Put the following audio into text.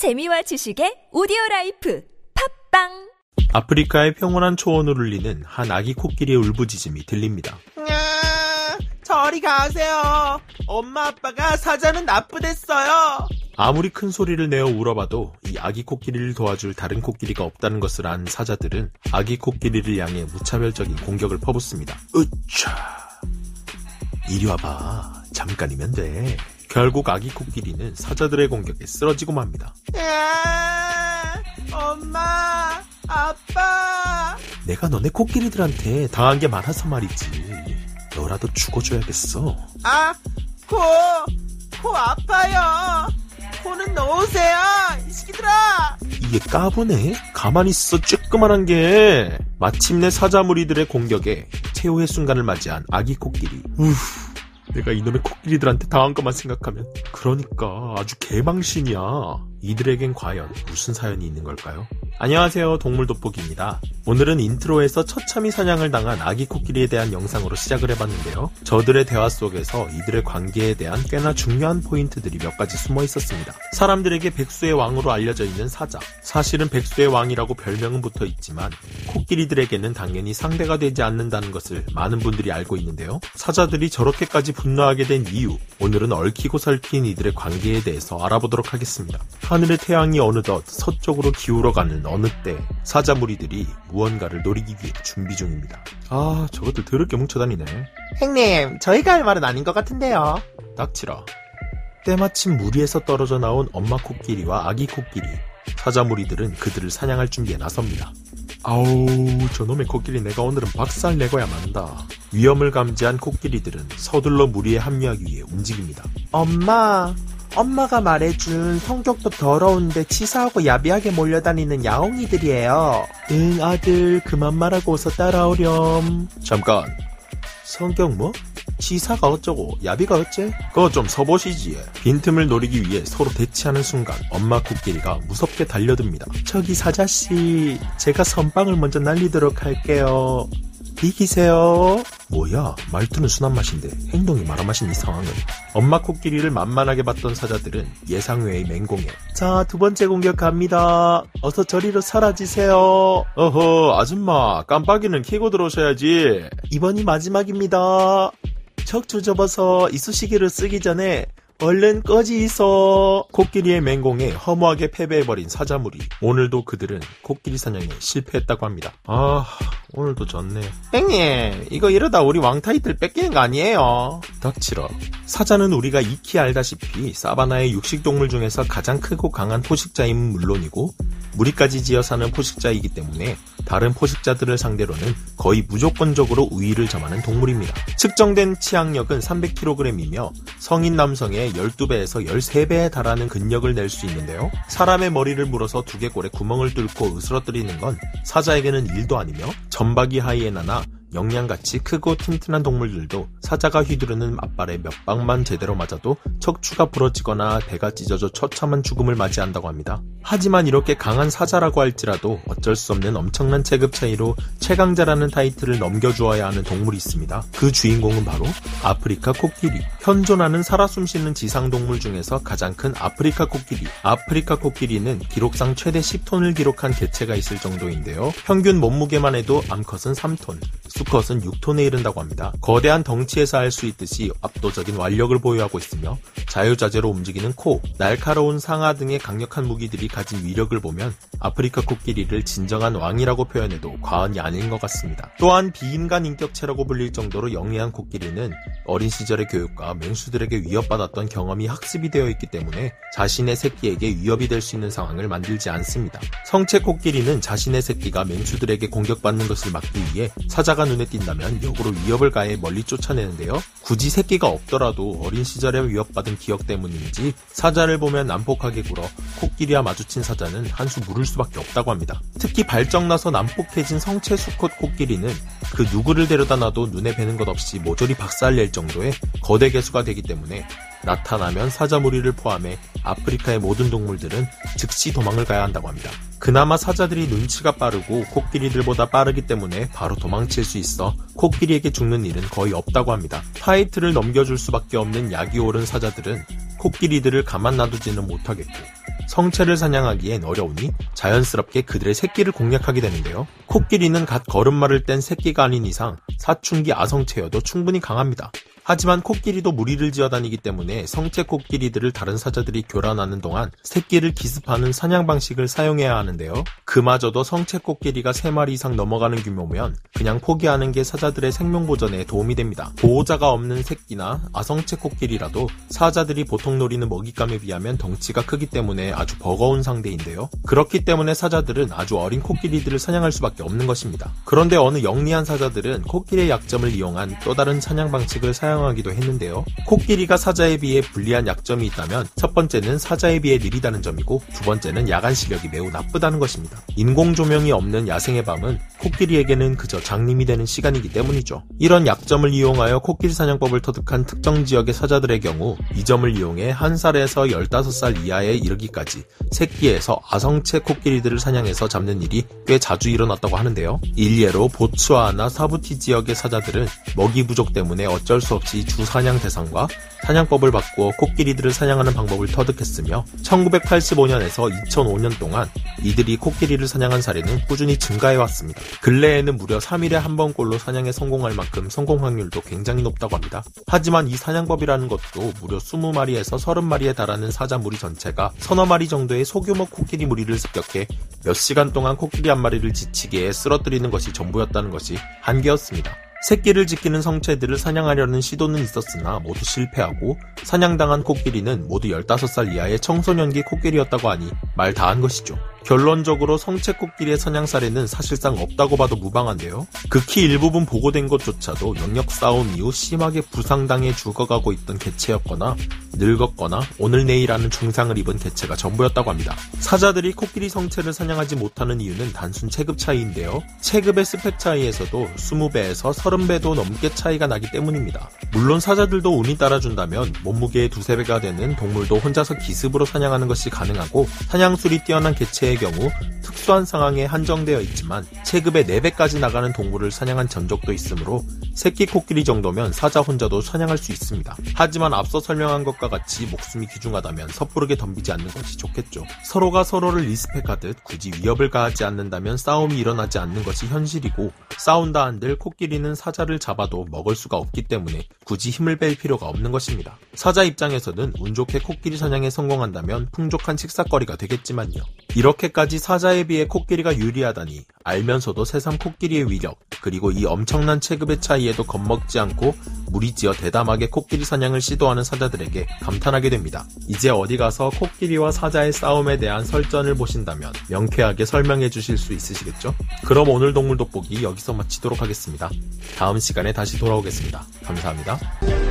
재미와 지식의 오디오 라이프 팟빵 아프리카의 평온한 초원을 울리는 한 아기 코끼리의 울부짖음이 들립니다. 야, 저리 가세요. 엄마 아빠가 사자는 나쁘댔어요. 아무리 큰 소리를 내어 울어봐도 이 아기 코끼리를 도와줄 다른 코끼리가 없다는 것을 안 사자들은 아기 코끼리를 향해 무차별적인 공격을 퍼붓습니다. 으차! 이리 와봐. 잠깐이면 돼. 결국 아기 코끼리는 사자들의 공격에 쓰러지고 맙니다. 야, 엄마, 아빠. 내가 너네 코끼리들한테 당한 게 많아서 말이지. 너라도 죽어줘야겠어. 아, 코, 코 아파요. 코는 놓으세요, 이 새끼들아. 이게 까부네? 가만히 있어 쬐끄만한 게. 마침내 사자 무리들의 공격에 최후의 순간을 맞이한 아기 코끼리. 우후, 내가 이놈의 코끼리들한테 당한 것만 생각하면. 그러니까 아주 개망신이야. 이들에겐 과연 무슨 사연이 있는 걸까요? 안녕하세요. 동물 돋보기입니다. 오늘은 인트로에서 처참히 사냥을 당한 아기 코끼리에 대한 영상으로 시작을 해봤는데요. 저들의 대화 속에서 이들의 관계에 대한 꽤나 중요한 포인트들이 몇 가지 숨어 있었습니다. 사람들에게 백수의 왕으로 알려져 있는 사자. 사실은 백수의 왕이라고 별명은 붙어 있지만 코끼리들에게는 당연히 상대가 되지 않는다는 것을 많은 분들이 알고 있는데요. 사자들이 저렇게까지 분노하게 된 이유, 오늘은 얽히고 설킨 이들의 관계에 대해서 알아보도록 하겠습니다. 하늘의 태양이 어느덧 서쪽으로 기울어가는 어느 때 사자 무리들이 무언가를 노리기 위해 준비 중입니다. 아, 저것들 더럽게 뭉쳐다니네. 형님, 저희가 할 말은 아닌 것 같은데요. 닥치라. 때마침 무리에서 떨어져 나온 엄마 코끼리와 아기 코끼리. 사자 무리들은 그들을 사냥할 준비에 나섭니다. 아우, 저놈의 코끼리 내가 오늘은 박살 내고야 만다. 위험을 감지한 코끼리들은 서둘러 무리에 합류하기 위해 움직입니다. 엄마, 엄마가 말해준 성격도 더러운데 치사하고 야비하게 몰려다니는 야옹이들이에요. 응, 아들, 그만 말하고 어서 따라오렴. 잠깐. 성격 뭐? 치사가 어쩌고 야비가 어째? 그거 좀 서보시지. 빈틈을 노리기 위해 서로 대치하는 순간 엄마 코끼리가 무섭게 달려듭니다. 저기 사자씨, 제가 선빵을 먼저 날리도록 할게요. 비키세요. 뭐야, 말투는 순한 맛인데 행동이 말한 맛인 이 상황은. 엄마 코끼리를 만만하게 봤던 사자들은 예상 외의 맹공에 자, 두 번째 공격 갑니다. 어서 저리로 사라지세요. 어허, 아줌마, 깜빡이는 켜고 들어오셔야지. 이번이 마지막입니다. 척추 접어서 이쑤시개를 쓰기 전에 얼른 꺼지 있어. 코끼리의 맹공에 허무하게 패배해버린 사자무리. 오늘도 그들은 코끼리 사냥에 실패했다고 합니다. 아, 오늘도 졌네. 형님, 이거 이러다 우리 왕 타이틀 뺏기는 거 아니에요? 닥치라. 사자는 우리가 익히 알다시피 사바나의 육식동물 중에서 가장 크고 강한 포식자임은 물론이고 무리까지 지어 사는 포식자이기 때문에 다른 포식자들을 상대로는 거의 무조건적으로 우위를 점하는 동물입니다. 측정된 치악력은 300kg이며 성인 남성의 12배에서 13배에 달하는 근력을 낼 수 있는데요. 사람의 머리를 물어서 두개골에 구멍을 뚫고 으스러뜨리는 건 사자에게는 일도 아니며 점박이 하이에나나 영양같이 크고 튼튼한 동물들도 사자가 휘두르는 앞발에 몇 방만 제대로 맞아도 척추가 부러지거나 배가 찢어져 처참한 죽음을 맞이한다고 합니다. 하지만 이렇게 강한 사자라고 할지라도 어쩔 수 없는 엄청난 체급 차이로 최강자라는 타이틀을 넘겨주어야 하는 동물이 있습니다. 그 주인공은 바로 아프리카 코끼리. 현존하는 살아 숨쉬는 지상동물 중에서 가장 큰 아프리카 코끼리. 아프리카 코끼리는 기록상 최대 10톤을 기록한 개체가 있을 정도인데요. 평균 몸무게만 해도 암컷은 3톤, 수컷은 6톤에 이른다고 합니다. 거대한 덩치에서 알 수 있듯이 압도적인 완력을 보유하고 있으며 자유자재로 움직이는 코, 날카로운 상아 등의 강력한 무기들이 가진 위력을 보면 아프리카 코끼리를 진정한 왕이라고 표현해도 과언이 아닌 것 같습니다. 또한 비인간 인격체라고 불릴 정도로 영리한 코끼리는 어린 시절의 교육과 맹수들에게 위협받았던 경험이 학습이 되어 있기 때문에 자신의 새끼에게 위협이 될 수 있는 상황을 만들지 않습니다. 성체 코끼리는 자신의 새끼가 맹수들에게 공격받는 것을 막기 위해 사자가 눈에 띈다면 역으로 위협을 가해 멀리 쫓아내는데요. 굳이 새끼가 없더라도 어린 시절에 위협받은 기억 때문인지 사자를 보면 난폭하게 굴어 코끼리와 마주친 사자는 한수 물을 수밖에 없다고 합니다. 특히 발정나서 난폭해진 성체 수컷 코끼리는 그 누구를 데려다 놔도 눈에 뵈는 것 없이 모조리 박살낼 정도의 거대 개수가 되기 때문에 나타나면 사자무리를 포함해 아프리카의 모든 동물들은 즉시 도망을 가야 한다고 합니다. 그나마 사자들이 눈치가 빠르고 코끼리들보다 빠르기 때문에 바로 도망칠 수 있어 코끼리에게 죽는 일은 거의 없다고 합니다. 타이틀을 넘겨줄 수밖에 없는 약이 오른 사자들은 코끼리들을 가만 놔두지는 못하겠고 성체를 사냥하기엔 어려우니 자연스럽게 그들의 새끼를 공략하게 되는데요. 코끼리는 갓 걸음마를 뗀 새끼가 아닌 이상 사춘기 아성체여도 충분히 강합니다. 하지만 코끼리도 무리를 지어 다니기 때문에 성체 코끼리들을 다른 사자들이 교란하는 동안 새끼를 기습하는 사냥 방식을 사용해야 하는데요. 그마저도 성체 코끼리가 3마리 이상 넘어가는 규모면 그냥 포기하는 게 사자들의 생명 보전에 도움이 됩니다. 보호자가 없는 새끼나 아성체 코끼리라도 사자들이 보통 노리는 먹잇감에 비하면 덩치가 크기 때문에 아주 버거운 상대인데요. 그렇기 때문에 사자들은 아주 어린 코끼리들을 사냥할 수밖에 없는 것입니다. 그런데 어느 영리한 사자들은 코끼리의 약점을 이용한 또 다른 사냥 방식을 사용 사용하기도 했는데요. 코끼리가 사자에 비해 불리한 약점이 있다면 첫 번째는 사자에 비해 느리다는 점이고 두 번째는 야간 시력이 매우 나쁘다는 것입니다. 인공 조명이 없는 야생의 밤은 코끼리에게는 그저 장님이 되는 시간이기 때문이죠. 이런 약점을 이용하여 코끼리 사냥법을 터득한 특정 지역의 사자들의 경우 이 점을 이용해 한 살에서 15살 이하에 이르기까지 새끼에서 아성체 코끼리들을 사냥해서 잡는 일이 꽤 자주 일어났다고 하는데요. 일례로 보츠와나 사부티 지역의 사자들은 먹이 부족 때문에 어쩔 수 없이 주 사냥 대상과 사냥법을 바꾸어 코끼리들을 사냥하는 방법을 터득했으며 1985년에서 2005년 동안 이들이 코끼리를 사냥한 사례는 꾸준히 증가해왔습니다. 근래에는 무려 3일에 한 번꼴로 사냥에 성공할 만큼 성공 확률도 굉장히 높다고 합니다. 하지만 이 사냥법이라는 것도 무려 20마리에서 30마리에 달하는 사자 무리 전체가 서너 마리 정도의 소규모 코끼리 무리를 습격해 몇 시간 동안 코끼리 한 마리를 지치게 쓰러뜨리는 것이 전부였다는 것이 한계였습니다. 새끼를 지키는 성체들을 사냥하려는 시도는 있었으나 모두 실패하고 사냥당한 코끼리는 모두 15살 이하의 청소년기 코끼리였다고 하니 말 다한 것이죠. 결론적으로 성체 코끼리의 사냥 사례는 사실상 없다고 봐도 무방한데요. 극히 일부분 보고된 것조차도 영역 싸움 이후 심하게 부상당해 죽어가고 있던 개체였거나 늙었거나 오늘 내일 하는 중상을 입은 개체가 전부였다고 합니다. 사자들이 코끼리 성체를 사냥하지 못하는 이유는 단순 체급 차이인데요. 체급의 스펙 차이에서도 20배에서 30배도 넘게 차이가 나기 때문입니다. 물론 사자들도 운이 따라준다면 몸무게의 두세 배가 되는 동물도 혼자서 기습으로 사냥하는 것이 가능하고 사냥술이 뛰어난 개체 의 경우 특수한 상황에 한정되어 있지만 체급의 4배까지 나가는 동물을 사냥한 전적도 있으므로 새끼 코끼리 정도면 사자 혼자도 사냥할 수 있습니다. 하지만 앞서 설명한 것과 같이 목숨이 귀중하다면 섣부르게 덤비지 않는 것이 좋겠죠. 서로가 서로를 리스펙하듯 굳이 위협을 가하지 않는다면 싸움이 일어나지 않는 것이 현실이고 싸운다 한들 코끼리는 사자를 잡아도 먹을 수가 없기 때문에 굳이 힘을 뺄 필요가 없는 것입니다. 사자 입장에서는 운 좋게 코끼리 사냥에 성공한다면 풍족한 식사거리가 되겠지만요. 이렇게까지 사자에 비해 코끼리가 유리하다니 알면서도 새삼 코끼리의 위력 그리고 이 엄청난 체급의 차이에도 겁먹지 않고 무리지어 대담하게 코끼리 사냥을 시도하는 사자들에게 감탄하게 됩니다. 이제 어디 가서 코끼리와 사자의 싸움에 대한 설전을 보신다면 명쾌하게 설명해 주실 수 있으시겠죠? 그럼 오늘 동물 돋보기 여기서 마치도록 하겠습니다. 다음 시간에 다시 돌아오겠습니다. 감사합니다.